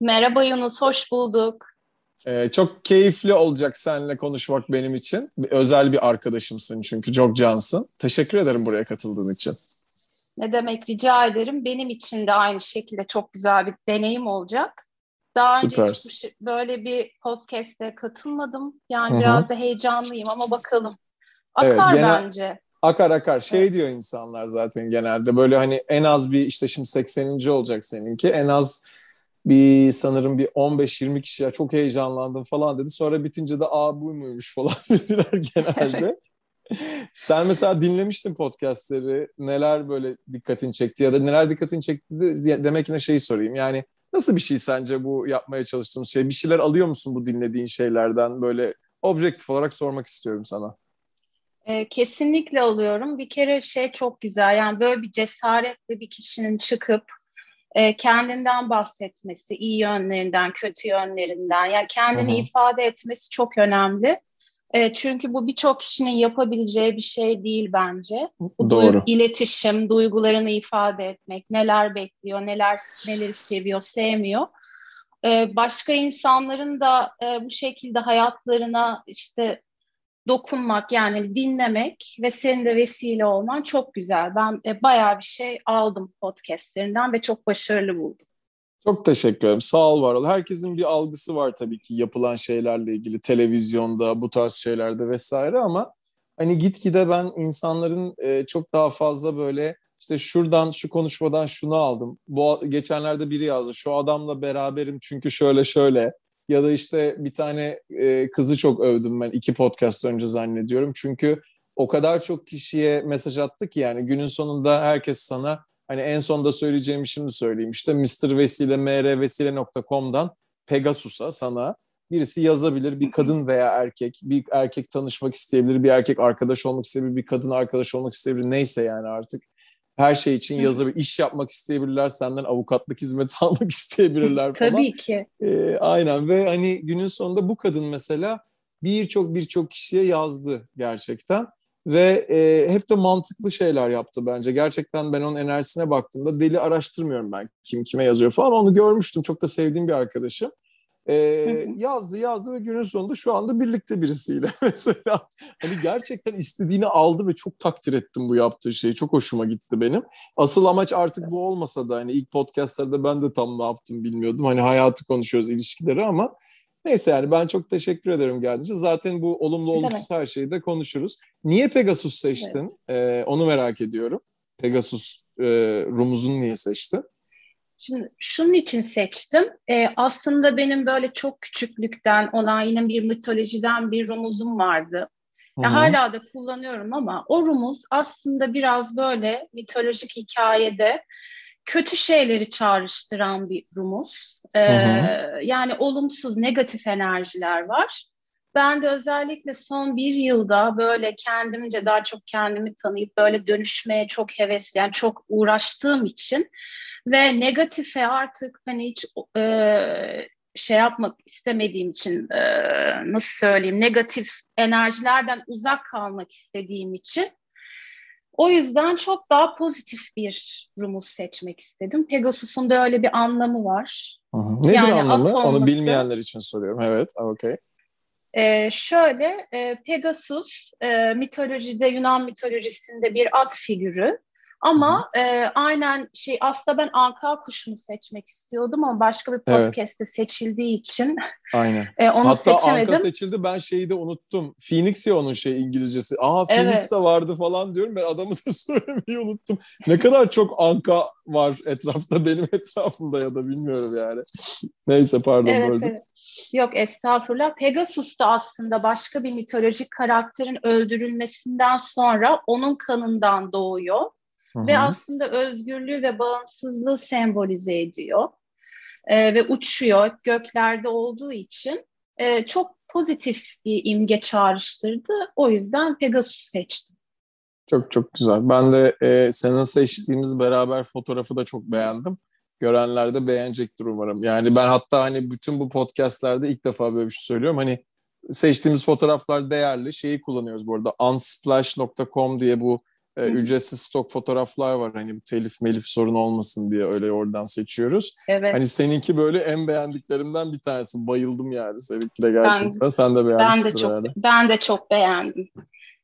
Merhaba Yunus, hoş bulduk. Ee, çok keyifli olacak seninle konuşmak benim için. Özel bir arkadaşımsın çünkü çok cansın. Teşekkür ederim buraya katıldığın için. Ne demek rica ederim. Benim için de aynı şekilde çok güzel bir deneyim olacak. Daha önce hiç böyle bir podcast'e katılmadım. Yani Hı-hı. biraz da heyecanlıyım ama bakalım. Akar evet, genel, bence. Akar akar. Şey evet. diyor insanlar zaten genelde böyle hani en az bir işte şimdi 80. olacak seninki. En az bir sanırım bir 15-20 kişi ya çok heyecanlandım falan dedi. Sonra bitince de aa bu muymuş falan dediler genelde. Sen mesela dinlemiştin podcastleri. Neler böyle dikkatin çekti ya da neler dikkatin çekti de, demek yine şeyi sorayım. Yani nasıl bir şey sence bu yapmaya çalıştığımız şey? Bir şeyler alıyor musun bu dinlediğin şeylerden? Böyle objektif olarak sormak istiyorum sana. kesinlikle alıyorum. Bir kere şey çok güzel. Yani böyle bir cesaretle bir kişinin çıkıp e, kendinden bahsetmesi, iyi yönlerinden, kötü yönlerinden, yani kendini Hı-hı. ifade etmesi çok önemli. E, çünkü bu birçok kişinin yapabileceği bir şey değil bence. Bu Doğru. Duygu, iletişim, duygularını ifade etmek, neler bekliyor, neler neleri seviyor, sevmiyor. E, başka insanların da e, bu şekilde hayatlarına işte dokunmak yani dinlemek ve senin de vesile olman çok güzel. Ben e, bayağı bir şey aldım podcastlerinden ve çok başarılı buldum. Çok teşekkür ederim. Sağ ol var ol. Herkesin bir algısı var tabii ki yapılan şeylerle ilgili televizyonda, bu tarz şeylerde vesaire ama hani gitgide ben insanların e, çok daha fazla böyle işte şuradan şu konuşmadan şunu aldım. Bu geçenlerde biri yazdı. Şu adamla beraberim çünkü şöyle şöyle ya da işte bir tane e, kızı çok övdüm ben iki podcast önce zannediyorum. Çünkü o kadar çok kişiye mesaj attı ki yani günün sonunda herkes sana hani en sonda söyleyeceğimi şimdi söyleyeyim. İşte Mr. Vesile, mrvesile.com'dan Pegasus'a sana birisi yazabilir. Bir kadın veya erkek, bir erkek tanışmak isteyebilir, bir erkek arkadaş olmak isteyebilir, bir kadın arkadaş olmak isteyebilir. Neyse yani artık her şey için yazabilir, iş yapmak isteyebilirler, senden avukatlık hizmeti almak isteyebilirler falan. Tabii ki. Ee, aynen ve hani günün sonunda bu kadın mesela birçok birçok kişiye yazdı gerçekten ve e, hep de mantıklı şeyler yaptı bence. Gerçekten ben onun enerjisine baktığımda deli araştırmıyorum ben kim kime yazıyor falan onu görmüştüm. Çok da sevdiğim bir arkadaşım. Ee, yazdı yazdı ve günün sonunda şu anda birlikte birisiyle mesela. Hani gerçekten istediğini aldı ve çok takdir ettim bu yaptığı şeyi. Çok hoşuma gitti benim. Asıl amaç artık bu olmasa da hani ilk podcastlarda ben de tam ne yaptım bilmiyordum. Hani hayatı konuşuyoruz ilişkileri ama neyse yani ben çok teşekkür ederim geldiğince zaten bu olumlu olumsuz her şeyi de konuşuruz. Niye Pegasus seçtin? Evet. ee, onu merak ediyorum. Pegasus e, Rumuz'un niye seçtin Şimdi şunun için seçtim. Ee, aslında benim böyle çok küçüklükten olan yine bir mitolojiden bir rumuzum vardı. Ya hala da kullanıyorum ama o rumuz aslında biraz böyle mitolojik hikayede kötü şeyleri çağrıştıran bir rumuz. Ee, yani olumsuz, negatif enerjiler var. Ben de özellikle son bir yılda böyle kendimce daha çok kendimi tanıyıp böyle dönüşmeye çok hevesli, yani çok uğraştığım için ve negatife artık hani hiç e, şey yapmak istemediğim için e, nasıl söyleyeyim negatif enerjilerden uzak kalmak istediğim için o yüzden çok daha pozitif bir rumuz seçmek istedim. Pegasus'un da öyle bir anlamı var. Hı hı. Nedir yani anlamı? Olması, Onu bilmeyenler için soruyorum. Evet, okey. Ee, şöyle, e, Pegasus e, mitolojide, Yunan mitolojisinde bir at figürü. Ama e, aynen şey aslında ben anka kuşunu seçmek istiyordum ama başka bir podcast'te evet. seçildiği için aynen. e, onu Hatta seçemedim. Anka seçildi ben şeyi de unuttum. Phoenix ya onun şey İngilizcesi. Aa Phoenix evet. de vardı falan diyorum ben adamı da söylemeyi unuttum. Ne kadar çok Anka var etrafta benim etrafımda ya da bilmiyorum yani. Neyse pardon evet, böldüm. Evet. Yok estağfurullah. Pegasus da aslında başka bir mitolojik karakterin öldürülmesinden sonra onun kanından doğuyor. Hı-hı. Ve aslında özgürlüğü ve bağımsızlığı sembolize ediyor. e, ve uçuyor göklerde olduğu için e, çok pozitif bir imge çağrıştırdı. O yüzden Pegasus seçtim. Çok çok güzel. Ben de e, senin seçtiğimiz beraber fotoğrafı da çok beğendim. Görenler de beğenecektir umarım. Yani ben hatta hani bütün bu podcastlerde ilk defa böyle bir şey söylüyorum. Hani seçtiğimiz fotoğraflar değerli. Şeyi kullanıyoruz bu arada. unsplash.com diye bu e, ücretsiz stok fotoğraflar var. Hani telif melif sorun olmasın diye öyle oradan seçiyoruz. Evet. Hani seninki böyle en beğendiklerimden bir tanesi. Bayıldım yani seninki de gerçekten. Ben, Sen de beğenmişsin ben de çok, herhalde. Ben de çok beğendim.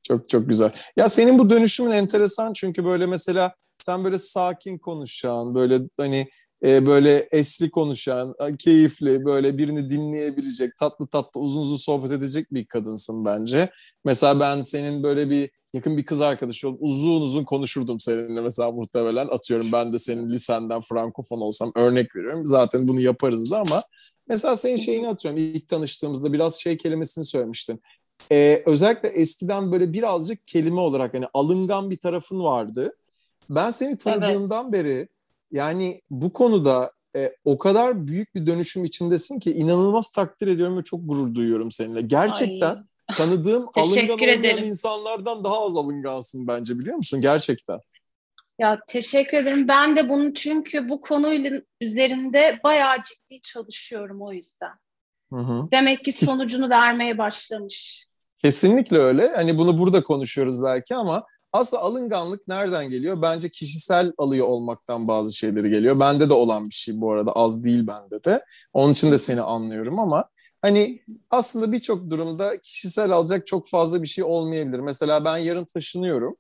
Çok çok güzel. Ya senin bu dönüşümün enteresan çünkü böyle mesela sen böyle sakin konuşan, böyle hani e, böyle esli konuşan, keyifli, böyle birini dinleyebilecek, tatlı tatlı uzun uzun sohbet edecek bir kadınsın bence. Mesela ben senin böyle bir yakın bir kız arkadaşı olup uzun uzun konuşurdum seninle mesela muhtemelen. Atıyorum ben de senin lisenden frankofon olsam örnek veriyorum. Zaten bunu yaparız da ama mesela senin şeyini atıyorum. İlk tanıştığımızda biraz şey kelimesini söylemiştin. Ee, özellikle eskiden böyle birazcık kelime olarak hani alıngan bir tarafın vardı. Ben seni tanıdığımdan evet. beri yani bu konuda e, o kadar büyük bir dönüşüm içindesin ki inanılmaz takdir ediyorum ve çok gurur duyuyorum seninle. Gerçekten Ay. tanıdığım alıngan olmayan insanlardan daha az alıngansın bence biliyor musun? Gerçekten. Ya teşekkür ederim. Ben de bunu çünkü bu konuyla üzerinde bayağı ciddi çalışıyorum o yüzden. Hı hı. Demek ki sonucunu vermeye başlamış. Kesinlikle öyle. Hani bunu burada konuşuyoruz belki ama aslında alınganlık nereden geliyor? Bence kişisel alıyor olmaktan bazı şeyleri geliyor. Bende de olan bir şey bu arada az değil bende de. Onun için de seni anlıyorum ama hani aslında birçok durumda kişisel alacak çok fazla bir şey olmayabilir. Mesela ben yarın taşınıyorum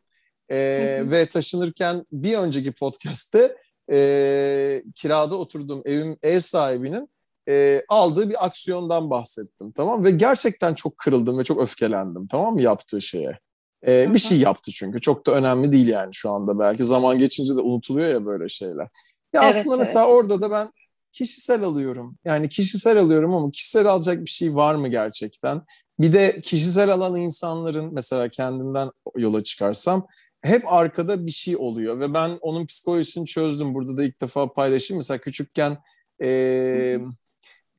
ee, ve taşınırken bir önceki podcast'te e, kirada oturduğum evim ev sahibinin e, aldığı bir aksiyondan bahsettim tamam ve gerçekten çok kırıldım ve çok öfkelendim tamam mı yaptığı şeye. E, bir şey yaptı çünkü çok da önemli değil yani şu anda belki zaman geçince de unutuluyor ya böyle şeyler. Ya evet, aslında evet. mesela orada da ben kişisel alıyorum. Yani kişisel alıyorum ama kişisel alacak bir şey var mı gerçekten? Bir de kişisel alan insanların mesela kendimden yola çıkarsam hep arkada bir şey oluyor ve ben onun psikolojisini çözdüm. Burada da ilk defa paylaşayım. Mesela küçükken e,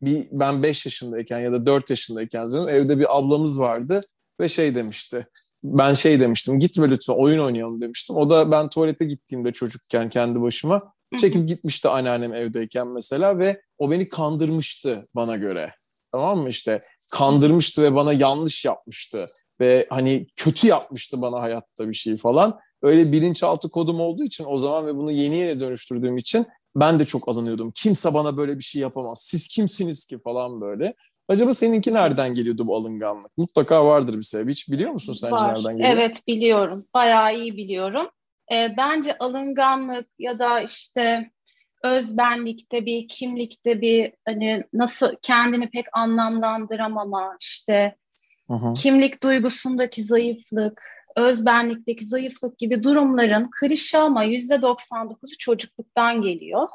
bir ben 5 yaşındayken ya da 4 yaşındayken evde bir ablamız vardı ve şey demişti. Ben şey demiştim gitme lütfen oyun oynayalım demiştim. O da ben tuvalete gittiğimde çocukken kendi başıma çekip gitmişti anneannem evdeyken mesela ve o beni kandırmıştı bana göre. Tamam mı işte kandırmıştı ve bana yanlış yapmıştı ve hani kötü yapmıştı bana hayatta bir şey falan. Öyle bilinçaltı kodum olduğu için o zaman ve bunu yeni yeni dönüştürdüğüm için ben de çok alınıyordum. Kimse bana böyle bir şey yapamaz. Siz kimsiniz ki falan böyle. Acaba seninki nereden geliyordu bu alınganlık? Mutlaka vardır bir sebep. Hiç biliyor musun sence Var. nereden geliyor? Evet biliyorum. Bayağı iyi biliyorum. E, bence alınganlık ya da işte özbenlikte bir, kimlikte bir hani nasıl kendini pek anlamlandıramama, işte hı. kimlik duygusundaki zayıflık, özbenlikteki zayıflık gibi durumların klişe ama yüzde 99'u çocukluktan geliyor.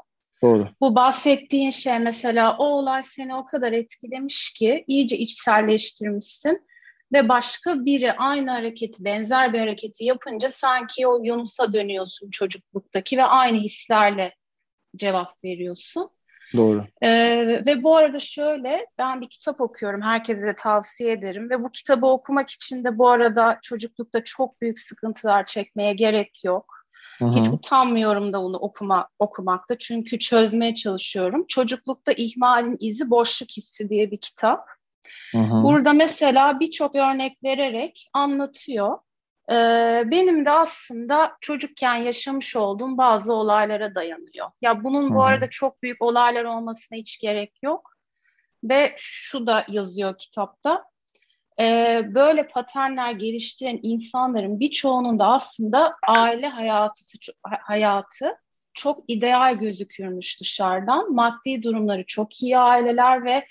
Doğru. Bu bahsettiğin şey mesela o olay seni o kadar etkilemiş ki iyice içselleştirmişsin ve başka biri aynı hareketi, benzer bir hareketi yapınca sanki o Yunus'a dönüyorsun çocukluktaki ve aynı hislerle cevap veriyorsun. Doğru. Ee, ve bu arada şöyle, ben bir kitap okuyorum, herkese de tavsiye ederim ve bu kitabı okumak için de bu arada çocuklukta çok büyük sıkıntılar çekmeye gerek yok. Hı-hı. Hiç utanmıyorum da onu okuma okumakta çünkü çözmeye çalışıyorum. Çocuklukta ihmalin izi boşluk hissi diye bir kitap. Hı-hı. Burada mesela birçok örnek vererek anlatıyor. Ee, benim de aslında çocukken yaşamış olduğum bazı olaylara dayanıyor. Ya bunun bu arada çok büyük olaylar olmasına hiç gerek yok. Ve şu da yazıyor kitapta. Ee, böyle paternler geliştiren insanların birçoğunun da aslında aile hayatı, hayatı çok ideal gözükürmüş dışarıdan. Maddi durumları çok iyi aileler ve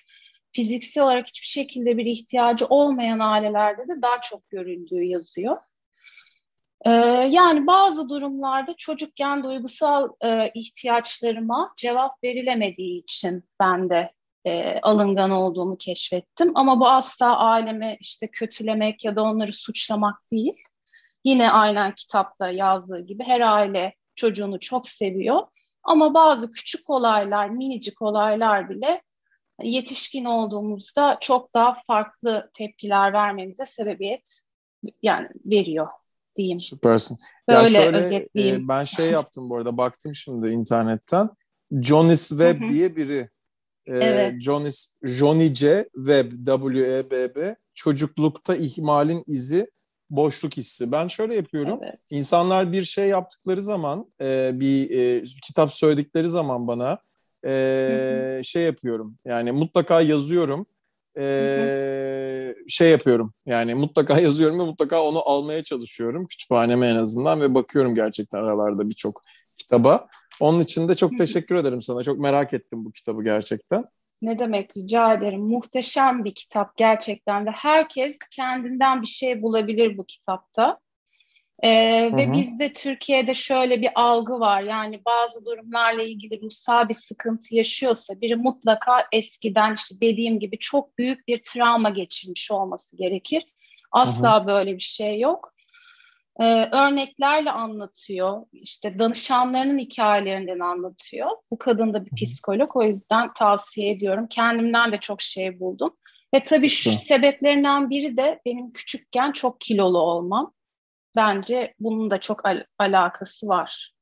fiziksel olarak hiçbir şekilde bir ihtiyacı olmayan ailelerde de daha çok görüldüğü yazıyor. Ee, yani bazı durumlarda çocukken duygusal e, ihtiyaçlarıma cevap verilemediği için ben de e, alıngan olduğumu keşfettim. Ama bu asla ailemi işte kötülemek ya da onları suçlamak değil. Yine aynen kitapta yazdığı gibi her aile çocuğunu çok seviyor. Ama bazı küçük olaylar, minicik olaylar bile yetişkin olduğumuzda çok daha farklı tepkiler vermemize sebebiyet yani veriyor diyeyim. Süpersin. Böyle ya şöyle, özetleyeyim. E, ben şey yaptım bu arada baktım şimdi internetten. Jonis Webb diye biri. E, evet. Jonis, Johnny C. Webb, W-E-B-B. Çocuklukta ihmalin izi, boşluk hissi. Ben şöyle yapıyorum. Evet. İnsanlar bir şey yaptıkları zaman, e, bir e, kitap söyledikleri zaman bana e, şey yapıyorum. Yani mutlaka yazıyorum. E, şey yapıyorum. Yani mutlaka yazıyorum ve mutlaka onu almaya çalışıyorum. Kütüphaneme en azından ve bakıyorum gerçekten aralarda birçok kitaba. Onun için de çok teşekkür ederim sana. Çok merak ettim bu kitabı gerçekten. Ne demek rica ederim. Muhteşem bir kitap gerçekten de. Herkes kendinden bir şey bulabilir bu kitapta. Ee, ve bizde Türkiye'de şöyle bir algı var. Yani bazı durumlarla ilgili ruhsal bir sıkıntı yaşıyorsa biri mutlaka eskiden işte dediğim gibi çok büyük bir travma geçirmiş olması gerekir. Asla Hı-hı. böyle bir şey yok. Ee, örneklerle anlatıyor. İşte danışanlarının hikayelerinden anlatıyor. Bu kadın da bir psikolog. O yüzden tavsiye ediyorum. Kendimden de çok şey buldum. Ve tabii şu sebeplerinden biri de benim küçükken çok kilolu olmam bence bunun da çok al- alakası var.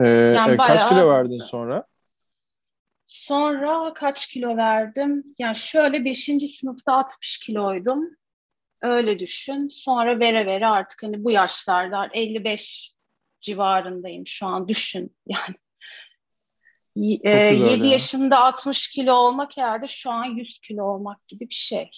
Ee, yani bayağı... Kaç kilo verdin sonra? Sonra kaç kilo verdim? Yani şöyle 5. sınıfta 60 kiloydum. Öyle düşün. Sonra vere vere artık hani bu yaşlarda 55 civarındayım şu an düşün yani. E, 7 ya. yaşında 60 kilo olmak herhalde şu an 100 kilo olmak gibi bir şey.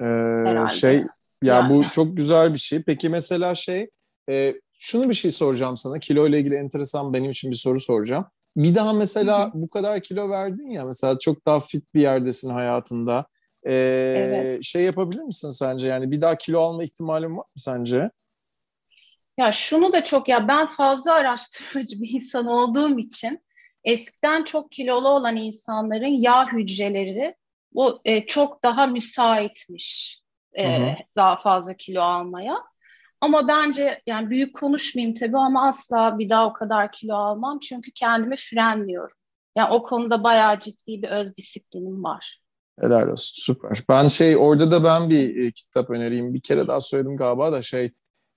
Ee, herhalde. Şey ya yani. bu çok güzel bir şey. Peki mesela şey, e, şunu bir şey soracağım sana. Kilo ile ilgili enteresan benim için bir soru soracağım. Bir daha mesela Hı-hı. bu kadar kilo verdin ya mesela çok daha fit bir yerdesin hayatında. Ee, evet. Şey yapabilir misin sence? Yani bir daha kilo alma ihtimalin var mı sence? Ya şunu da çok ya ben fazla araştırmacı bir insan olduğum için eskiden çok kilolu olan insanların yağ hücreleri bu e, çok daha müsaitmiş e, daha fazla kilo almaya. Ama bence yani büyük konuşmayayım tabii ama asla bir daha o kadar kilo almam çünkü kendimi frenliyorum. Yani o konuda bayağı ciddi bir öz disiplinim var. Helal olsun süper. Ben şey orada da ben bir e, kitap önereyim. Bir kere daha söyledim galiba da şey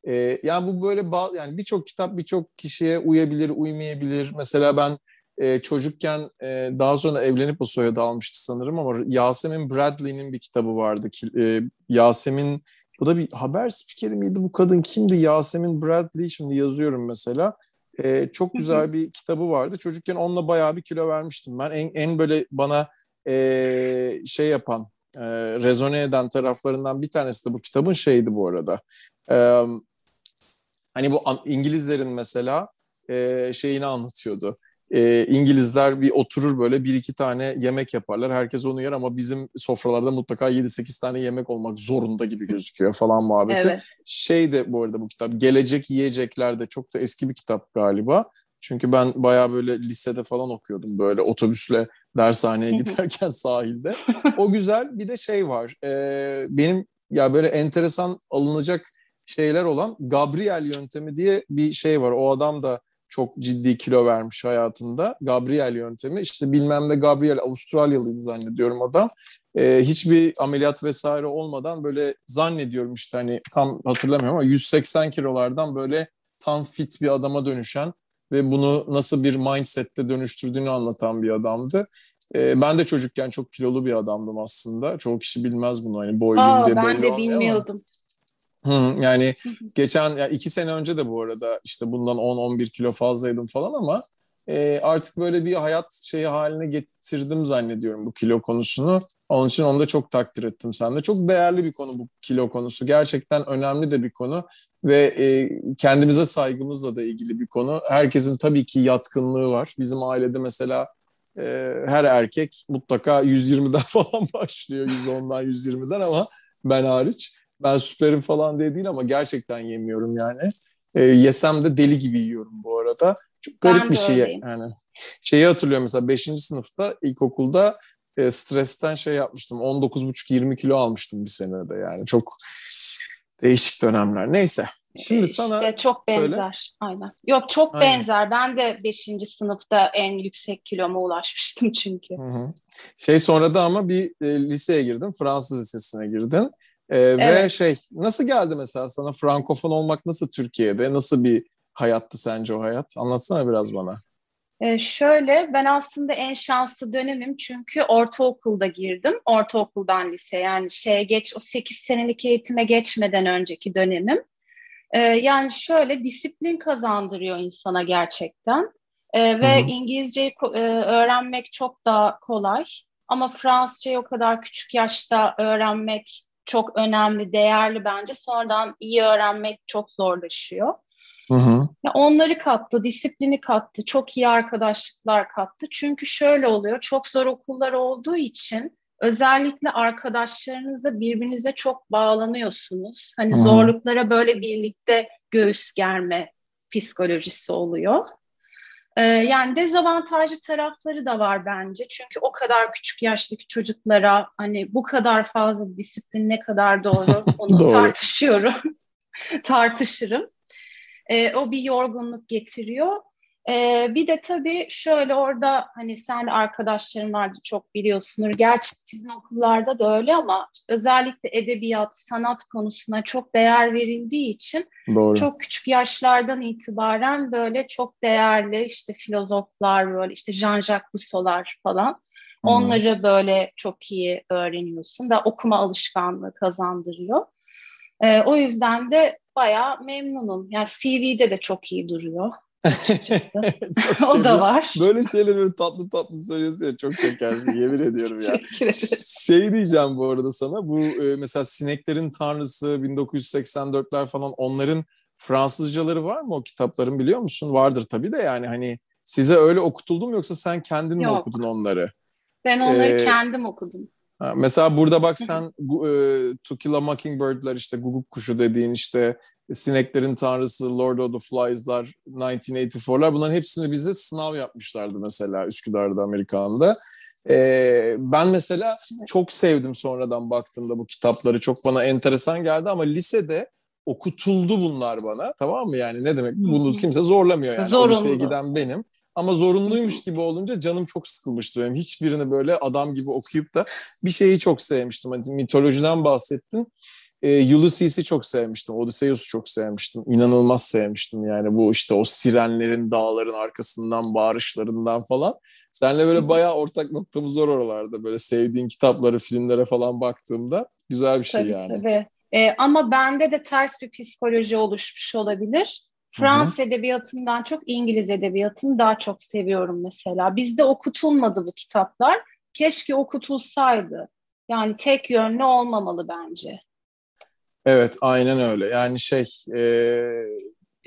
e, yani bu böyle yani birçok kitap birçok kişiye uyabilir, uymayabilir. Mesela ben e, çocukken e, daha sonra evlenip o soyadı almıştı sanırım ama Yasemin Bradley'nin bir kitabı vardı. E, Yasemin bu da bir haber spikeri miydi bu kadın kimdi Yasemin Bradley şimdi yazıyorum mesela. E, çok güzel bir kitabı vardı. Çocukken onunla bayağı bir kilo vermiştim ben. En, en böyle bana e, şey yapan, e, rezone eden taraflarından bir tanesi de bu kitabın şeydi bu arada. E, hani bu İngilizlerin mesela e, şeyini anlatıyordu e, İngilizler bir oturur böyle bir iki tane yemek yaparlar. Herkes onu yer ama bizim sofralarda mutlaka 7-8 tane yemek olmak zorunda gibi gözüküyor falan muhabbeti. Evet. Şey de bu arada bu kitap Gelecek Yiyecekler de çok da eski bir kitap galiba. Çünkü ben baya böyle lisede falan okuyordum böyle otobüsle dershaneye giderken sahilde. O güzel bir de şey var. E, benim ya böyle enteresan alınacak şeyler olan Gabriel yöntemi diye bir şey var. O adam da çok ciddi kilo vermiş hayatında. Gabriel yöntemi. İşte bilmem ne Gabriel Avustralyalıydı zannediyorum adam. Ee, hiçbir ameliyat vesaire olmadan böyle zannediyorum işte hani tam hatırlamıyorum ama 180 kilolardan böyle tam fit bir adama dönüşen ve bunu nasıl bir mindsetle dönüştürdüğünü anlatan bir adamdı. Ee, ben de çocukken çok kilolu bir adamdım aslında. Çoğu kişi bilmez bunu. Hani boy Aa, ben de bilmiyordum. Ama. Hı, yani geçen yani iki sene önce de bu arada işte bundan 10-11 kilo fazlaydım falan ama e, artık böyle bir hayat şeyi haline getirdim zannediyorum bu kilo konusunu. Onun için onu da çok takdir ettim sende. Çok değerli bir konu bu kilo konusu. Gerçekten önemli de bir konu ve e, kendimize saygımızla da ilgili bir konu. Herkesin tabii ki yatkınlığı var. Bizim ailede mesela e, her erkek mutlaka 120'den falan başlıyor. 110'dan 120'den ama ben hariç ben süperim falan diye değil ama gerçekten yemiyorum yani. E, yesem de deli gibi yiyorum bu arada. Çok garip ben bir şey öyleyim. yani. Şeyi hatırlıyorum mesela 5. sınıfta ilkokulda e, stresten şey yapmıştım. 19,5-20 kilo almıştım bir senede yani. Çok değişik dönemler. Neyse. Şimdi sana işte çok benzer. Söyle. Aynen. Yok çok Aynen. benzer. Ben de 5. sınıfta en yüksek kiloma ulaşmıştım çünkü. Hı hı. Şey sonra da ama bir e, liseye girdin. Fransız lisesine girdin. E, evet. Ve şey nasıl geldi mesela sana frankofon olmak nasıl Türkiye'de? Nasıl bir hayattı sence o hayat? Anlatsana biraz bana. Ee, şöyle ben aslında en şanslı dönemim çünkü ortaokulda girdim. Ortaokuldan lise yani şeye geç o 8 senelik eğitime geçmeden önceki dönemim. Ee, yani şöyle disiplin kazandırıyor insana gerçekten. Ee, ve İngilizceyi e, öğrenmek çok daha kolay. Ama Fransızcayı o kadar küçük yaşta öğrenmek çok önemli, değerli bence. Sonradan iyi öğrenmek çok zorlaşıyor. Hı hı. onları kattı, disiplini kattı, çok iyi arkadaşlıklar kattı. Çünkü şöyle oluyor, çok zor okullar olduğu için özellikle arkadaşlarınızla birbirinize çok bağlanıyorsunuz. Hani hı. zorluklara böyle birlikte göğüs germe psikolojisi oluyor. Ee, yani dezavantajlı tarafları da var bence. Çünkü o kadar küçük yaştaki çocuklara hani bu kadar fazla disiplin ne kadar doğru onu doğru. tartışıyorum. Tartışırım. E, o bir yorgunluk getiriyor. E, bir de tabii şöyle orada hani sen arkadaşların vardı çok biliyorsunuz. Gerçi sizin okullarda da öyle ama özellikle edebiyat, sanat konusuna çok değer verildiği için Doğru. çok küçük yaşlardan itibaren böyle çok değerli işte filozoflar böyle işte Jean-Jacques Rousseau'lar falan. Onları böyle çok iyi öğreniyorsun ve okuma alışkanlığı kazandırıyor. E, o yüzden de bayağı memnunum. Yani CV'de de çok iyi duruyor. o şey, da var. Böyle şeyleri böyle tatlı tatlı söylüyorsun ya çok şekersin yemin ediyorum ya. şey diyeceğim bu arada sana bu e, mesela sineklerin tanrısı 1984'ler falan onların Fransızcaları var mı o kitapların biliyor musun? Vardır tabii de yani hani size öyle okutuldu mu yoksa sen kendin Yok. mi okudun onları? Ben onları ee, kendim okudum. Ha, mesela burada bak sen e, To Kill a Mockingbird'ler işte guguk kuşu dediğin işte sineklerin tanrısı Lord of the Flies'lar 1984'lar bunların hepsini bize sınav yapmışlardı mesela Üsküdar'da Amerikan'da. Ee, ben mesela çok sevdim sonradan baktığımda bu kitapları çok bana enteresan geldi ama lisede okutuldu bunlar bana tamam mı yani ne demek bunu kimse zorlamıyor yani Zorunlu. liseye giden benim ama zorunluymuş gibi olunca canım çok sıkılmıştı benim. Hiçbirini böyle adam gibi okuyup da bir şeyi çok sevmiştim. Hani mitolojiden bahsettin. E, Ulysses'i çok sevmiştim. Odysseus'u çok sevmiştim. İnanılmaz sevmiştim yani bu işte o sirenlerin dağların arkasından bağırışlarından falan. Seninle böyle bayağı ortak noktamız var oralarda. Böyle sevdiğin kitapları, filmlere falan baktığımda güzel bir şey tabii, yani. Tabii. Ee, ama bende de ters bir psikoloji oluşmuş olabilir. Fransız edebiyatından çok İngiliz edebiyatını daha çok seviyorum mesela. Bizde okutulmadı bu kitaplar. Keşke okutulsaydı. Yani tek yönlü olmamalı bence. Evet, aynen öyle. Yani şey, e,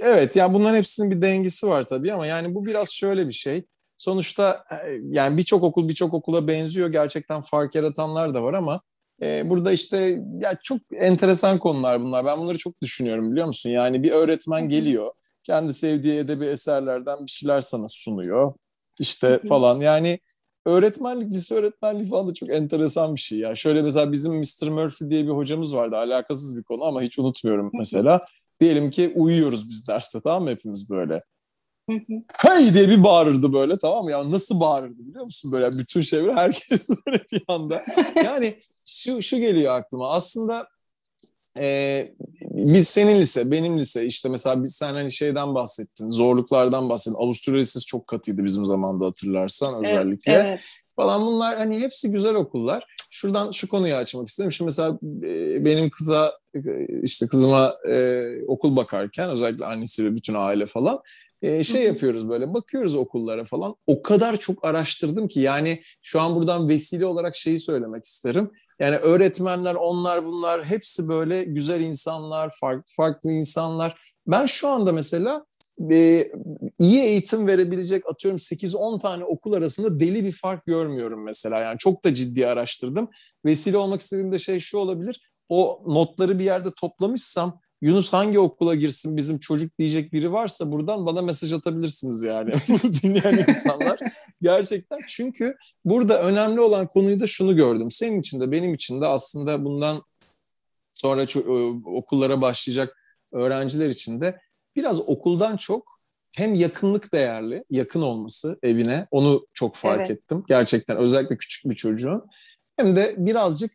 evet yani bunların hepsinin bir dengesi var tabii ama yani bu biraz şöyle bir şey. Sonuçta e, yani birçok okul birçok okula benziyor. Gerçekten fark yaratanlar da var ama e, burada işte ya çok enteresan konular bunlar. Ben bunları çok düşünüyorum biliyor musun? Yani bir öğretmen geliyor. Kendi sevdiği edebi eserlerden bir şeyler sana sunuyor. İşte falan yani öğretmenlik, lise öğretmenliği falan da çok enteresan bir şey ya. Şöyle mesela bizim Mr. Murphy diye bir hocamız vardı. Alakasız bir konu ama hiç unutmuyorum mesela. Diyelim ki uyuyoruz biz derste tamam mı hepimiz böyle. Hey diye bir bağırırdı böyle tamam mı? Ya nasıl bağırırdı biliyor musun? Böyle bütün çevre herkes böyle bir anda. Yani şu, şu geliyor aklıma. Aslında e, biz senin lise, benim lise işte mesela biz sen hani şeyden bahsettin, zorluklardan bahsettin. Avusturya Lisesi çok katıydı bizim zamanda hatırlarsan özellikle. Evet, evet. Falan bunlar hani hepsi güzel okullar. Şuradan şu konuyu açmak istedim. Şimdi mesela e, benim kıza işte kızıma e, okul bakarken özellikle annesi ve bütün aile falan e, şey yapıyoruz böyle bakıyoruz okullara falan. O kadar çok araştırdım ki yani şu an buradan vesile olarak şeyi söylemek isterim. Yani öğretmenler, onlar bunlar hepsi böyle güzel insanlar, farklı farklı insanlar. Ben şu anda mesela e, iyi eğitim verebilecek atıyorum 8-10 tane okul arasında deli bir fark görmüyorum mesela. Yani çok da ciddi araştırdım. Vesile olmak istediğim de şey şu olabilir. O notları bir yerde toplamışsam Yunus hangi okula girsin bizim çocuk diyecek biri varsa buradan bana mesaj atabilirsiniz yani. dinleyen insanlar. Gerçekten çünkü burada önemli olan konuyu da şunu gördüm. Senin için de benim için de aslında bundan sonra okullara başlayacak öğrenciler için de biraz okuldan çok hem yakınlık değerli, yakın olması evine onu çok fark evet. ettim. Gerçekten özellikle küçük bir çocuğun. Hem de birazcık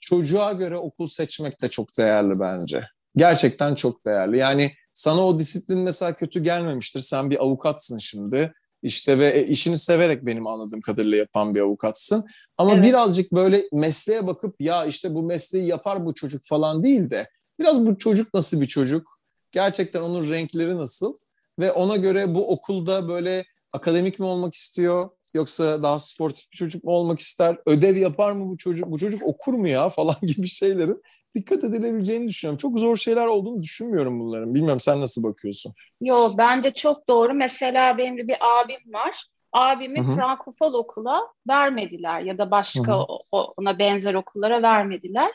çocuğa göre okul seçmek de çok değerli bence. Gerçekten çok değerli. Yani sana o disiplin mesela kötü gelmemiştir. Sen bir avukatsın şimdi. İşte ve e, işini severek benim anladığım kadarıyla yapan bir avukatsın. Ama evet. birazcık böyle mesleğe bakıp ya işte bu mesleği yapar bu çocuk falan değil de biraz bu çocuk nasıl bir çocuk? Gerçekten onun renkleri nasıl? Ve ona göre bu okulda böyle akademik mi olmak istiyor? Yoksa daha sportif bir çocuk mu olmak ister? Ödev yapar mı bu çocuk? Bu çocuk okur mu ya falan gibi şeylerin dikkat edilebileceğini düşünüyorum. Çok zor şeyler olduğunu düşünmüyorum bunların. Bilmiyorum sen nasıl bakıyorsun? Yo bence çok doğru. Mesela benim bir abim var. Abimi Hı-hı. Frankofol okula vermediler ya da başka Hı-hı. ona benzer okullara vermediler.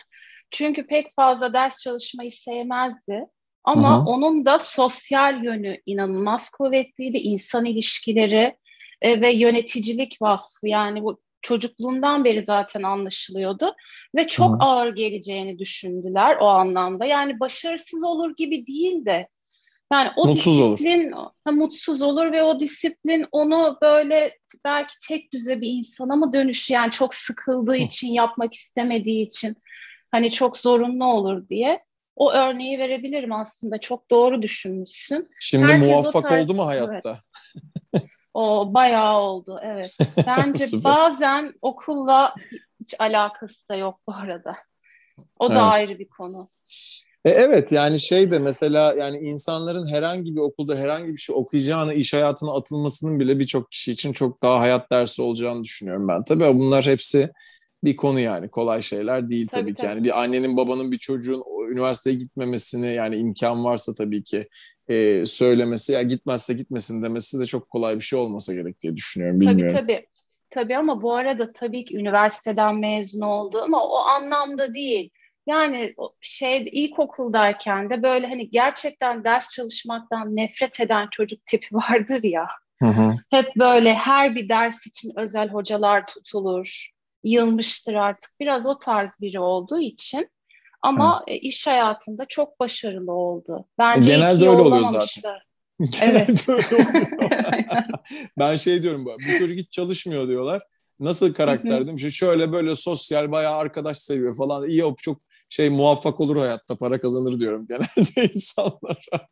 Çünkü pek fazla ders çalışmayı sevmezdi. Ama Hı-hı. onun da sosyal yönü inanılmaz kuvvetliydi. İnsan ilişkileri e, ve yöneticilik vasfı yani bu çocukluğundan beri zaten anlaşılıyordu ve çok Hı. ağır geleceğini düşündüler o anlamda. Yani başarısız olur gibi değil de yani o mutsuz disiplin olur. Ha, mutsuz olur ve o disiplin onu böyle belki tek düze bir insana mı dönüş yani çok sıkıldığı Hı. için yapmak istemediği için hani çok zorunlu olur diye o örneği verebilirim aslında. Çok doğru düşünmüşsün. Şimdi Herkes muvaffak tarz, oldu mu hayatta? Evet. O bayağı oldu evet. Bence bazen okulla hiç alakası da yok bu arada. O da evet. ayrı bir konu. E, evet yani şey de mesela yani insanların herhangi bir okulda herhangi bir şey okuyacağını, iş hayatına atılmasının bile birçok kişi için çok daha hayat dersi olacağını düşünüyorum ben. Tabii bunlar hepsi bir konu yani kolay şeyler değil tabii, tabii ki. Yani bir annenin babanın bir çocuğun üniversiteye gitmemesini yani imkan varsa tabii ki e, söylemesi ya gitmezse gitmesin demesi de çok kolay bir şey olmasa gerek diye düşünüyorum. Bilmiyorum. Tabii tabii. Tabii ama bu arada tabii ki üniversiteden mezun oldu ama o anlamda değil. Yani şey ilkokuldayken de böyle hani gerçekten ders çalışmaktan nefret eden çocuk tipi vardır ya. Hı hı. Hep böyle her bir ders için özel hocalar tutulur. Yılmıştır artık. Biraz o tarz biri olduğu için ama evet. iş hayatında çok başarılı oldu. Bence Genelde öyle oluyor zaten. evet. öyle oluyor. ben şey diyorum bu, bu çocuk hiç çalışmıyor diyorlar. Nasıl karakter dedim. İşte şöyle böyle sosyal bayağı arkadaş seviyor falan. İyi çok şey muvaffak olur hayatta para kazanır diyorum genelde insanlara.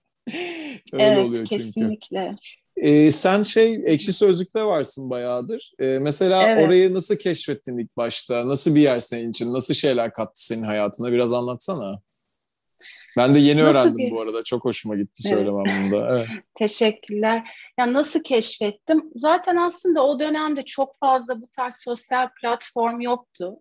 Öyle evet, oluyor çünkü. Kesinlikle. Ee, sen şey ekşi sözlükte varsın bayağıdır. Ee, mesela evet. orayı nasıl keşfettin ilk başta? Nasıl bir yer senin için? Nasıl şeyler kattı senin hayatına? Biraz anlatsana. Ben de yeni nasıl öğrendim bir... bu arada. Çok hoşuma gitti evet. söylemem bunda. Evet. Teşekkürler. Ya nasıl keşfettim? Zaten aslında o dönemde çok fazla bu tarz sosyal platform yoktu.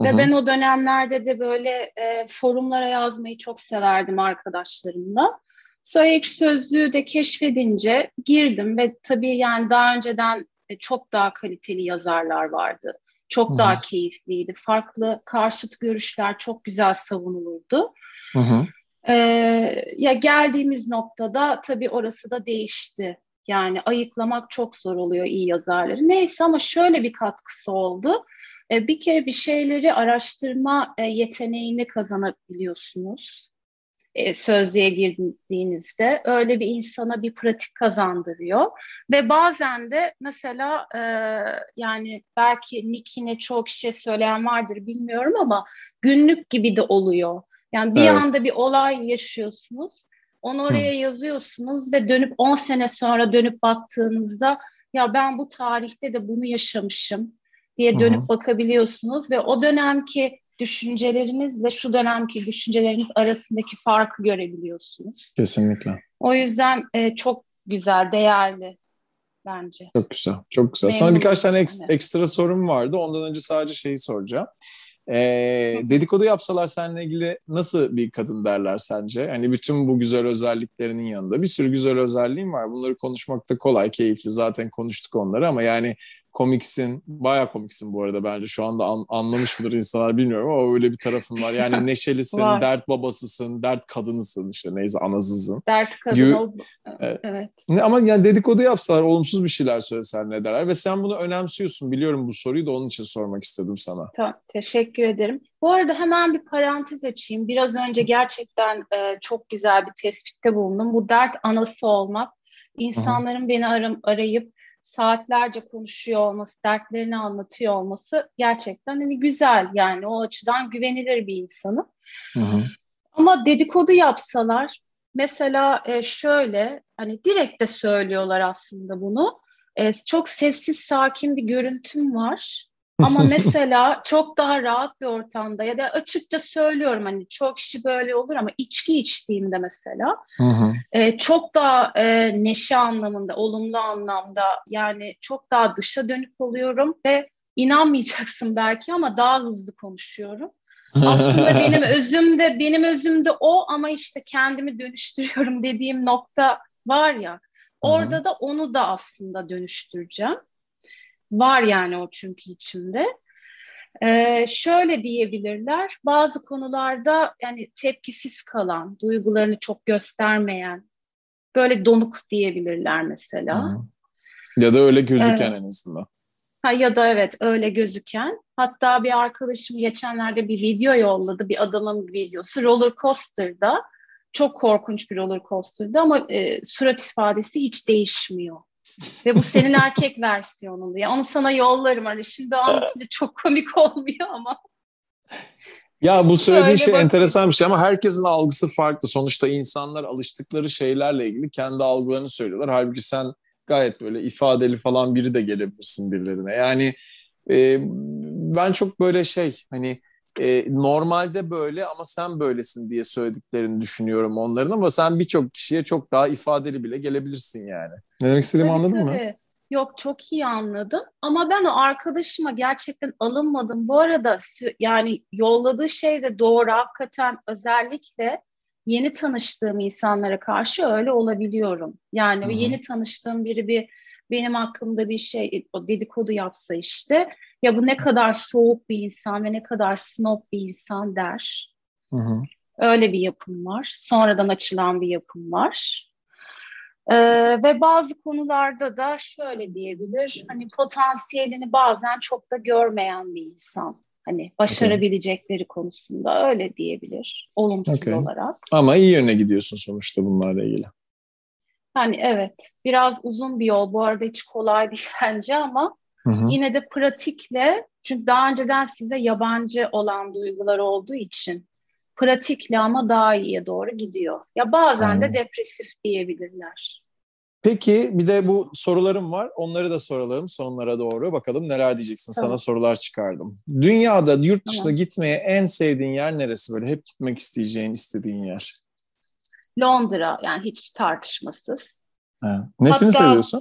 Ve Hı-hı. ben o dönemlerde de böyle e, forumlara yazmayı çok severdim arkadaşlarımla. Sonra ekşi sözlüğü de keşfedince girdim ve tabii yani daha önceden e, çok daha kaliteli yazarlar vardı. Çok Hı-hı. daha keyifliydi. Farklı karşıt görüşler çok güzel savunulurdu. Hı Ee, ya geldiğimiz noktada tabii orası da değişti. Yani ayıklamak çok zor oluyor iyi yazarları. Neyse ama şöyle bir katkısı oldu. Ee, bir kere bir şeyleri araştırma e, yeteneğini kazanabiliyorsunuz e, sözlüğe girdiğinizde öyle bir insana bir pratik kazandırıyor ve bazen de mesela e, yani belki Nick'ine çok şey söyleyen vardır bilmiyorum ama günlük gibi de oluyor. Yani bir evet. anda bir olay yaşıyorsunuz. Onu oraya Hı. yazıyorsunuz ve dönüp 10 sene sonra dönüp baktığınızda ya ben bu tarihte de bunu yaşamışım diye dönüp Hı. bakabiliyorsunuz ve o dönemki düşüncelerinizle şu dönemki düşünceleriniz arasındaki farkı görebiliyorsunuz. Kesinlikle. O yüzden e, çok güzel, değerli bence. Çok güzel, çok güzel. Memnun Sana birkaç tane ek, ekstra sorum vardı. Ondan önce sadece şeyi soracağım. Ee, dedikodu yapsalar seninle ilgili nasıl bir kadın derler sence? Hani bütün bu güzel özelliklerinin yanında bir sürü güzel özelliğin var. Bunları konuşmak da kolay, keyifli. Zaten konuştuk onları ama yani komiksin. Baya komiksin bu arada bence. Şu anda an, anlamış mıdır insanlar bilmiyorum ama öyle bir tarafın var. Yani neşelisin, var. dert babasısın, dert kadınısın işte neyse anasısın. Dert kadını. evet. evet. Ama yani dedikodu yapsalar, olumsuz bir şeyler söyleseler ne derler? Ve sen bunu önemsiyorsun. Biliyorum bu soruyu da onun için sormak istedim sana. Tamam, teşekkür ederim. Bu arada hemen bir parantez açayım. Biraz önce gerçekten e, çok güzel bir tespitte bulundum. Bu dert anası olmak. İnsanların Hı-hı. beni aram, arayıp saatlerce konuşuyor olması, dertlerini anlatıyor olması gerçekten hani güzel yani o açıdan güvenilir bir insanım. Hı hı. Ama dedikodu yapsalar mesela e, şöyle hani direkt de söylüyorlar aslında bunu. E, çok sessiz sakin bir görüntüm var. Ama mesela çok daha rahat bir ortamda ya da açıkça söylüyorum hani çok kişi böyle olur ama içki içtiğimde mesela hı hı. E, çok daha e, neşe anlamında, olumlu anlamda yani çok daha dışa dönük oluyorum ve inanmayacaksın belki ama daha hızlı konuşuyorum. Aslında benim özümde benim özümde o ama işte kendimi dönüştürüyorum dediğim nokta var ya. Orada Hı-hı. da onu da aslında dönüştüreceğim. Var yani o çünkü içimde. Ee, şöyle diyebilirler, bazı konularda yani tepkisiz kalan, duygularını çok göstermeyen, böyle donuk diyebilirler mesela. Hı. Ya da öyle gözüken evet. en azından. Ha, ya da evet öyle gözüken. Hatta bir arkadaşım geçenlerde bir video yolladı, bir adamın bir videosu. Roller coaster'da, çok korkunç bir roller coaster'da ama e, surat ifadesi hiç değişmiyor. Ve bu senin erkek versiyonun ya. Onu sana yollarım hani şimdi anlatınca çok komik olmuyor ama. Ya bu söylediği şey enteresan bir şey ama herkesin algısı farklı. Sonuçta insanlar alıştıkları şeylerle ilgili kendi algılarını söylüyorlar. Halbuki sen gayet böyle ifadeli falan biri de gelebilirsin birilerine. Yani e, ben çok böyle şey hani e, normalde böyle ama sen böylesin diye söylediklerini düşünüyorum onların ama sen birçok kişiye çok daha ifadeli bile gelebilirsin yani. Ne demek istediğimi tabii, anladın tabii. mı? Yok çok iyi anladım ama ben o arkadaşıma gerçekten alınmadım. Bu arada yani yolladığı şey de doğru hakikaten özellikle yeni tanıştığım insanlara karşı öyle olabiliyorum. Yani Hı-hı. yeni tanıştığım biri bir benim hakkımda bir şey o dedikodu yapsa işte ya bu ne kadar soğuk bir insan ve ne kadar snob bir insan der. Hı hı. Öyle bir yapım var. Sonradan açılan bir yapım var. Ee, ve bazı konularda da şöyle diyebilir, hani potansiyelini bazen çok da görmeyen bir insan. Hani başarabilecekleri okay. konusunda öyle diyebilir, olumsuz okay. olarak. Ama iyi yöne gidiyorsun sonuçta bunlarla ilgili. Hani evet, biraz uzun bir yol. Bu arada hiç kolay değil bence ama Hı hı. Yine de pratikle çünkü daha önceden size yabancı olan duygular olduğu için pratikle ama daha iyiye doğru gidiyor. Ya bazen de depresif diyebilirler. Peki bir de bu sorularım var. Onları da soralım sonlara doğru. Bakalım neler diyeceksin. Tamam. Sana sorular çıkardım. Dünyada yurt dışına tamam. gitmeye en sevdiğin yer neresi böyle? Hep gitmek isteyeceğin, istediğin yer. Londra yani hiç tartışmasız. Ha. Nesini Hatta, seviyorsun?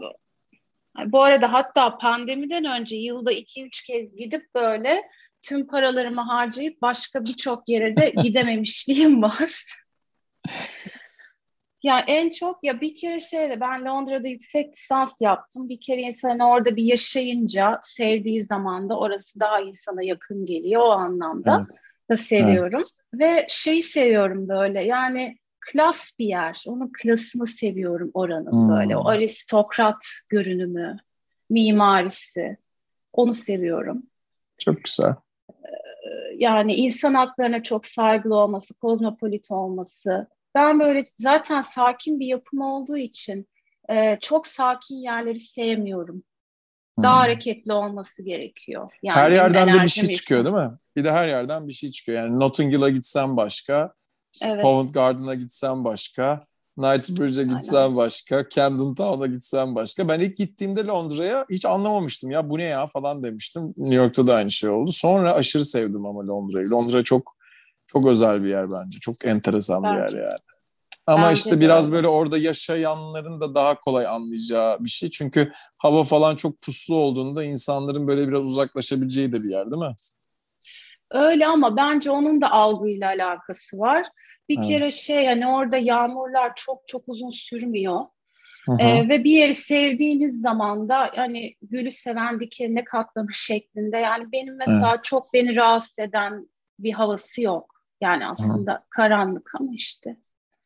Bu arada hatta pandemiden önce yılda iki üç kez gidip böyle tüm paralarımı harcayıp başka birçok yere de gidememişliğim var. ya en çok ya bir kere şeyde ben Londra'da yüksek lisans yaptım. Bir kere insan orada bir yaşayınca sevdiği zaman da orası daha insana yakın geliyor o anlamda evet. da seviyorum. Evet. Ve şeyi seviyorum böyle yani klas bir yer. Onun klasını seviyorum oranın hmm. böyle. O aristokrat görünümü, mimarisi. Onu seviyorum. Çok güzel. Ee, yani insan haklarına çok saygılı olması, kozmopolit olması. Ben böyle zaten sakin bir yapım olduğu için e, çok sakin yerleri sevmiyorum. Daha hmm. hareketli olması gerekiyor. Yani her yerden de bir şey çıkıyor değil mi? Bir de her yerden bir şey çıkıyor. Yani Notting Hill'a gitsen başka, işte evet. Covent Garden'a gitsen başka, Knightsbridge'e gitsen Aynen. başka, Camden Town'a gitsen başka. Ben ilk gittiğimde Londra'ya hiç anlamamıştım ya bu ne ya falan demiştim. New York'ta da aynı şey oldu. Sonra aşırı sevdim ama Londra'yı. Londra çok çok özel bir yer bence. Çok enteresan bence. bir yer yani. Ama bence işte biraz böyle orada yaşayanların da daha kolay anlayacağı bir şey. Çünkü hava falan çok puslu olduğunda insanların böyle biraz uzaklaşabileceği de bir yer değil mi? Öyle ama bence onun da algıyla alakası var. Bir evet. kere şey hani orada yağmurlar çok çok uzun sürmüyor. Ee, ve bir yeri sevdiğiniz zaman da hani gülü seven dikenine katlanır şeklinde. Yani benim mesela evet. çok beni rahatsız eden bir havası yok. Yani aslında Hı. karanlık ama işte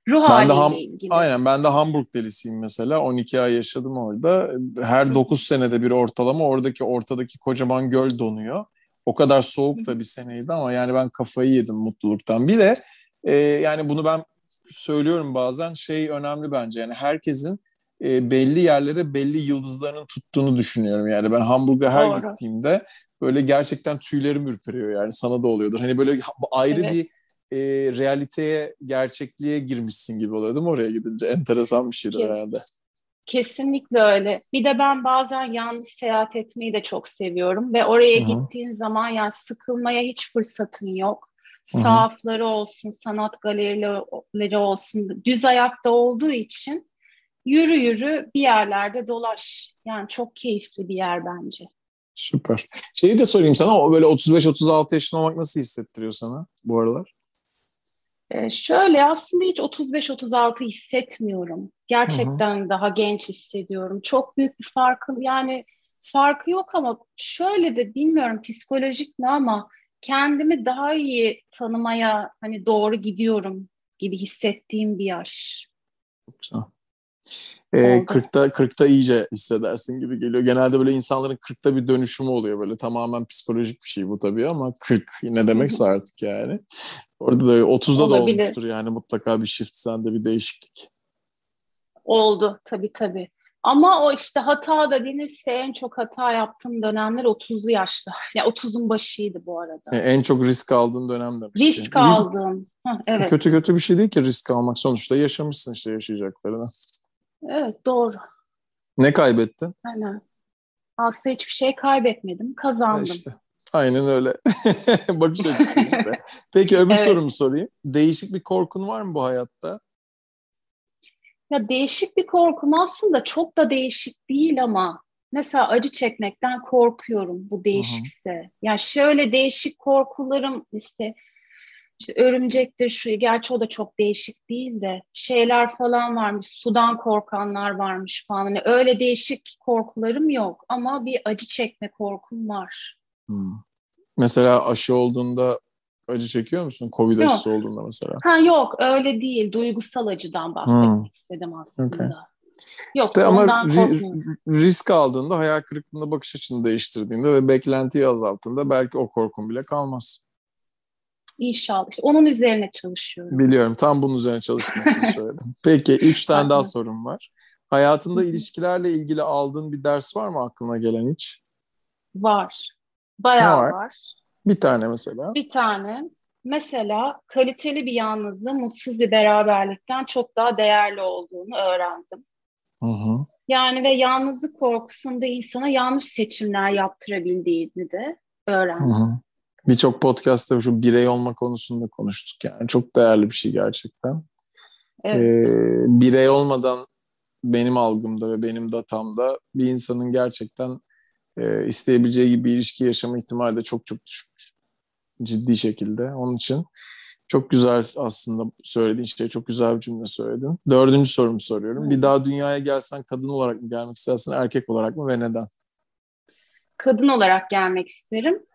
ruh ben haliyle ham, ilgili. Aynen ben de Hamburg delisiyim mesela. 12 ay yaşadım orada. Her 9 senede bir ortalama oradaki ortadaki kocaman göl donuyor. O kadar soğuk da bir seneydi ama yani ben kafayı yedim mutluluktan. Bir de e, yani bunu ben söylüyorum bazen şey önemli bence yani herkesin e, belli yerlere belli yıldızlarının tuttuğunu düşünüyorum. Yani ben Hamburg'a her Doğru. gittiğimde böyle gerçekten tüylerim ürperiyor yani sana da oluyordur. Hani böyle ayrı evet. bir e, realiteye, gerçekliğe girmişsin gibi oluyor değil mi oraya gidince? Enteresan bir şeydir herhalde. Kesinlikle öyle. Bir de ben bazen yalnız seyahat etmeyi de çok seviyorum ve oraya Hı-hı. gittiğin zaman yani sıkılmaya hiç fırsatın yok. Hı-hı. Sahafları olsun, sanat galerileri olsun, düz ayakta olduğu için yürü yürü bir yerlerde dolaş. Yani çok keyifli bir yer bence. Süper. Şeyi de sorayım sana, o böyle 35-36 yaşında olmak nasıl hissettiriyor sana bu aralar? Ee, şöyle aslında hiç 35-36 hissetmiyorum. Gerçekten Hı-hı. daha genç hissediyorum. Çok büyük bir farkı yani farkı yok ama şöyle de bilmiyorum psikolojik mi ama kendimi daha iyi tanımaya hani doğru gidiyorum gibi hissettiğim bir yaş. Çok. E, 40'ta 40'ta iyice hissedersin gibi geliyor. Genelde böyle insanların 40'ta bir dönüşümü oluyor böyle tamamen psikolojik bir şey bu tabii ama 40 ne demekse artık yani. Orada da 30'da Olabilir. da olmuştur yani mutlaka bir shift sende bir değişiklik. Oldu tabii tabii. Ama o işte hata da denirse en çok hata yaptığım dönemler 30'lu yaşlar. Ya yani 30'un başıydı bu arada. Yani en çok risk aldığın dönem demek. Risk yani. aldığım. Heh, evet. Kötü kötü bir şey değil ki risk almak. Sonuçta yaşamışsın işte yaşayacaklarını. Evet doğru. Ne kaybettin? Aynen. Aslında hiçbir şey kaybetmedim. Kazandım. İşte. Aynen öyle. Bakış açısı işte. Peki öbür evet. sorumu sorayım. Değişik bir korkun var mı bu hayatta? Ya değişik bir korkum aslında çok da değişik değil ama mesela acı çekmekten korkuyorum bu değişikse. Hı-hı. Ya şöyle değişik korkularım işte işte örümcektir şu gerçi o da çok değişik değil de şeyler falan varmış sudan korkanlar varmış falan hani öyle değişik korkularım yok ama bir acı çekme korkum var. Hmm. Mesela aşı olduğunda acı çekiyor musun? Covid yok. aşısı olduğunda mesela. Ha yok öyle değil. Duygusal acıdan bahsetmek hmm. istedim aslında. Okay. Yok işte ama ri- risk aldığında, hayal kırıklığında bakış açını değiştirdiğinde ve beklentiyi azalttığında belki o korkun bile kalmaz. İnşallah. İşte onun üzerine çalışıyorum. Biliyorum. Tam bunun üzerine çalıştığım için söyledim. Peki. Üç tane daha sorum var. Hayatında ilişkilerle ilgili aldığın bir ders var mı aklına gelen hiç? Var. Bayağı var? var. Bir tane mesela. Bir tane. Mesela kaliteli bir yalnızlığın mutsuz bir beraberlikten çok daha değerli olduğunu öğrendim. Hı hı. Yani ve yalnızlık korkusunda insana yanlış seçimler yaptırabildiğini de öğrendim. Hı hı. Birçok podcast'ta şu birey olma konusunda konuştuk yani. Çok değerli bir şey gerçekten. Evet. Ee, birey olmadan benim algımda ve benim datamda bir insanın gerçekten e, isteyebileceği gibi bir ilişki yaşama ihtimali de çok çok düşmüş. Ciddi şekilde. Onun için çok güzel aslında söylediğin şey. Çok güzel bir cümle söyledin. Dördüncü sorumu soruyorum. Bir daha dünyaya gelsen kadın olarak mı gelmek istersin, erkek olarak mı ve neden? Kadın olarak gelmek isterim.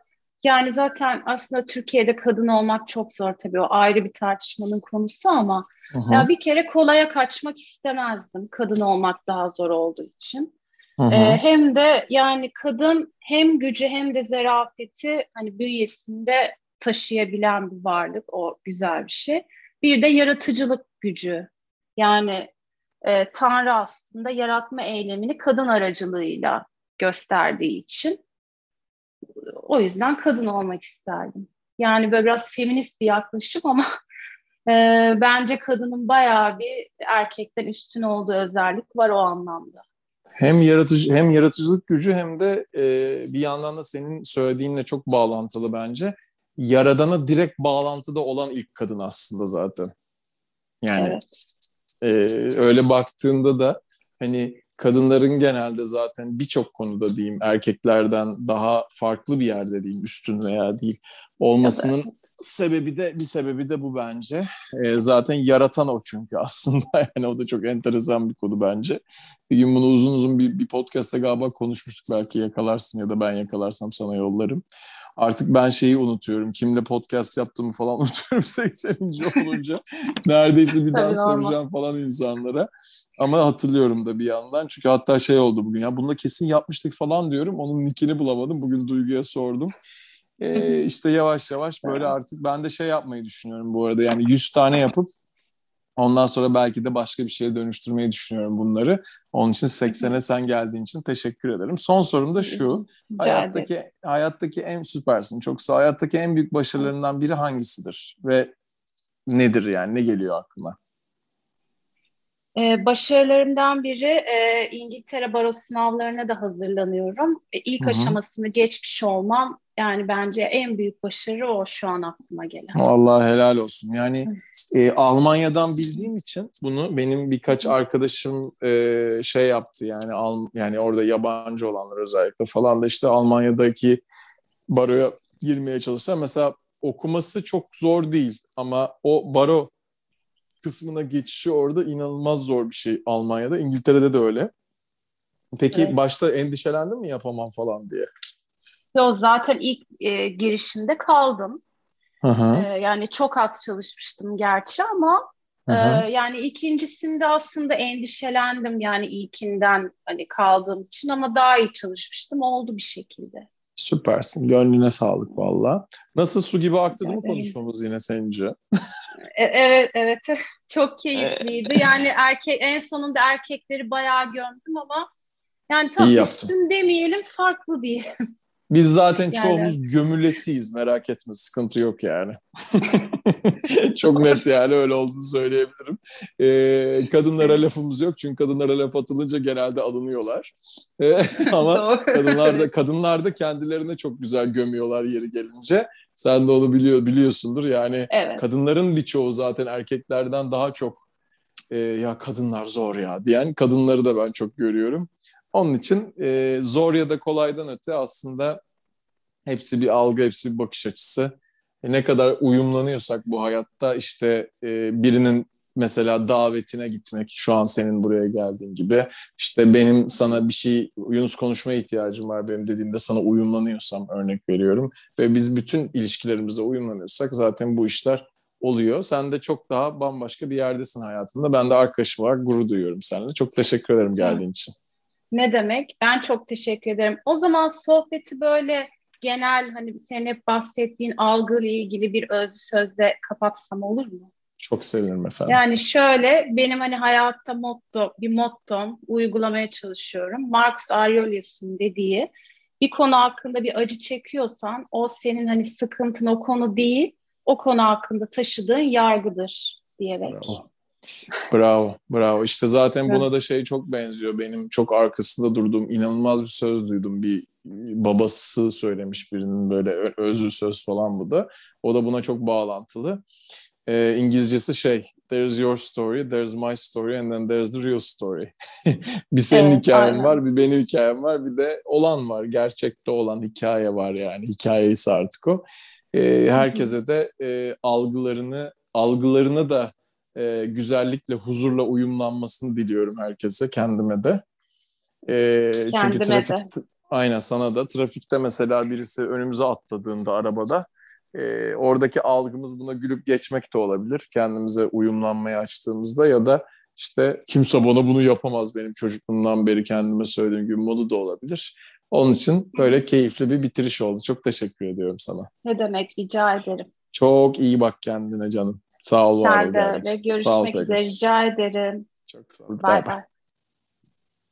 Yani zaten aslında Türkiye'de kadın olmak çok zor tabii. O ayrı bir tartışmanın konusu ama ya bir kere kolaya kaçmak istemezdim. Kadın olmak daha zor olduğu için. Ee, hem de yani kadın hem gücü hem de zerafeti hani bünyesinde taşıyabilen bir varlık. O güzel bir şey. Bir de yaratıcılık gücü. Yani e, Tanrı aslında yaratma eylemini kadın aracılığıyla gösterdiği için o yüzden kadın olmak isterdim. Yani böyle biraz feminist bir yaklaşım ama e, bence kadının bayağı bir erkekten üstün olduğu özellik var o anlamda. Hem yaratıcı hem yaratıcılık gücü hem de e, bir yandan da senin söylediğinle çok bağlantılı bence. Yaradana direkt bağlantıda olan ilk kadın aslında zaten. Yani evet. e, öyle baktığında da hani kadınların genelde zaten birçok konuda diyeyim erkeklerden daha farklı bir yerde diyeyim üstün veya değil olmasının evet. sebebi de bir sebebi de bu bence. E, zaten yaratan o çünkü aslında. Yani o da çok enteresan bir konu bence. Bir gün bunu uzun uzun bir, bir podcast'ta galiba konuşmuştuk. Belki yakalarsın ya da ben yakalarsam sana yollarım. Artık ben şeyi unutuyorum. Kimle podcast yaptığımı falan unutuyorum 80. olunca. Neredeyse bir daha soracağım falan insanlara. Ama hatırlıyorum da bir yandan. Çünkü hatta şey oldu bugün ya bunda kesin yapmıştık falan diyorum. Onun nickini bulamadım. Bugün Duygu'ya sordum. Ee, işte yavaş yavaş böyle artık ben de şey yapmayı düşünüyorum bu arada. Yani 100 tane yapıp Ondan sonra belki de başka bir şeye dönüştürmeyi düşünüyorum bunları. Onun için 80'e sen geldiğin için teşekkür ederim. Son sorum da şu. hayattaki hayattaki en süpersin. Çoksa hayattaki en büyük başarılarından biri hangisidir? Ve nedir yani? Ne geliyor aklına? Ee, başarılarımdan biri e, İngiltere Baro sınavlarına da hazırlanıyorum. E, ilk Hı-hı. aşamasını geçmiş olmam yani bence en büyük başarı o şu an aklıma gelen. Allah helal olsun. Yani e, Almanya'dan bildiğim için bunu benim birkaç arkadaşım e, şey yaptı yani al, yani orada yabancı olanlar özellikle falan da işte Almanya'daki baroya girmeye çalışsa mesela okuması çok zor değil ama o baro kısmına geçişi orada inanılmaz zor bir şey Almanya'da. İngiltere'de de öyle. Peki evet. başta endişelendin mi yapamam falan diye? Yok zaten ilk e, girişinde kaldım. Hı hı. E, yani çok az çalışmıştım gerçi ama e, yani ikincisinde aslında endişelendim yani ilkinden hani kaldığım için ama daha iyi çalışmıştım oldu bir şekilde. Süpersin. Gönlüne sağlık valla. Nasıl su gibi aktı mi konuşmamız yine sence? E, evet evet. Çok keyifliydi. Yani erkek en sonunda erkekleri bayağı gömdüm ama yani tam üstün demeyelim farklı diyelim. Biz zaten yani. çoğumuz gömülesiyiz merak etme sıkıntı yok yani. Çok net yani öyle olduğunu söyleyebilirim. Ee, kadınlara lafımız yok çünkü kadınlara laf atılınca genelde alınıyorlar. Ee, ama kadınlar da kadınlar da kendilerine çok güzel gömüyorlar yeri gelince. Sen de onu biliyor biliyorsundur yani evet. kadınların birçoğu zaten erkeklerden daha çok e, ya kadınlar zor ya diyen kadınları da ben çok görüyorum. Onun için e, zor ya da kolaydan öte aslında hepsi bir algı, hepsi bir bakış açısı. E, ne kadar uyumlanıyorsak bu hayatta işte e, birinin mesela davetine gitmek, şu an senin buraya geldiğin gibi işte benim sana bir şey, Yunus konuşmaya ihtiyacım var benim dediğinde sana uyumlanıyorsam örnek veriyorum ve biz bütün ilişkilerimizde uyumlanıyorsak zaten bu işler oluyor. Sen de çok daha bambaşka bir yerdesin hayatında. Ben de arkadaşım var, gurur duyuyorum seninle. Çok teşekkür ederim geldiğin için. Ne demek? Ben çok teşekkür ederim. O zaman sohbeti böyle genel hani senin hep bahsettiğin algıyla ilgili bir özlü sözle kapatsam olur mu? Çok sevinirim efendim. Yani şöyle benim hani hayatta motto, bir mottom uygulamaya çalışıyorum. Marcus Aurelius'un dediği bir konu hakkında bir acı çekiyorsan o senin hani sıkıntın o konu değil, o konu hakkında taşıdığın yargıdır diyerek. Bravo. Bravo, bravo. İşte zaten buna da şey çok benziyor. Benim çok arkasında durduğum inanılmaz bir söz duydum. Bir babası söylemiş birinin böyle özlü söz falan bu da. O da buna çok bağlantılı. Ee, İngilizcesi şey, there's your story, there's my story and then there's the real story. bir senin evet, hikayen aynen. var, bir benim hikayem var, bir de olan var. Gerçekte olan hikaye var yani. Hikayesi artık o. Ee, herkese de e, algılarını, algılarını da e, güzellikle, huzurla uyumlanmasını diliyorum herkese, kendime de. E, kendime çünkü trafik, de. Aynen sana da. Trafikte mesela birisi önümüze atladığında arabada e, oradaki algımız buna gülüp geçmek de olabilir. Kendimize uyumlanmaya açtığımızda ya da işte kimse bana bunu yapamaz benim çocukluğumdan beri kendime söylediğim gibi modu da olabilir. Onun için böyle keyifli bir bitiriş oldu. Çok teşekkür ediyorum sana. Ne demek rica ederim. Çok iyi bak kendine canım. Sağ ol. Sen de. Görüşmek üzere. Rica ederim. Çok sağ ol. Bay bay.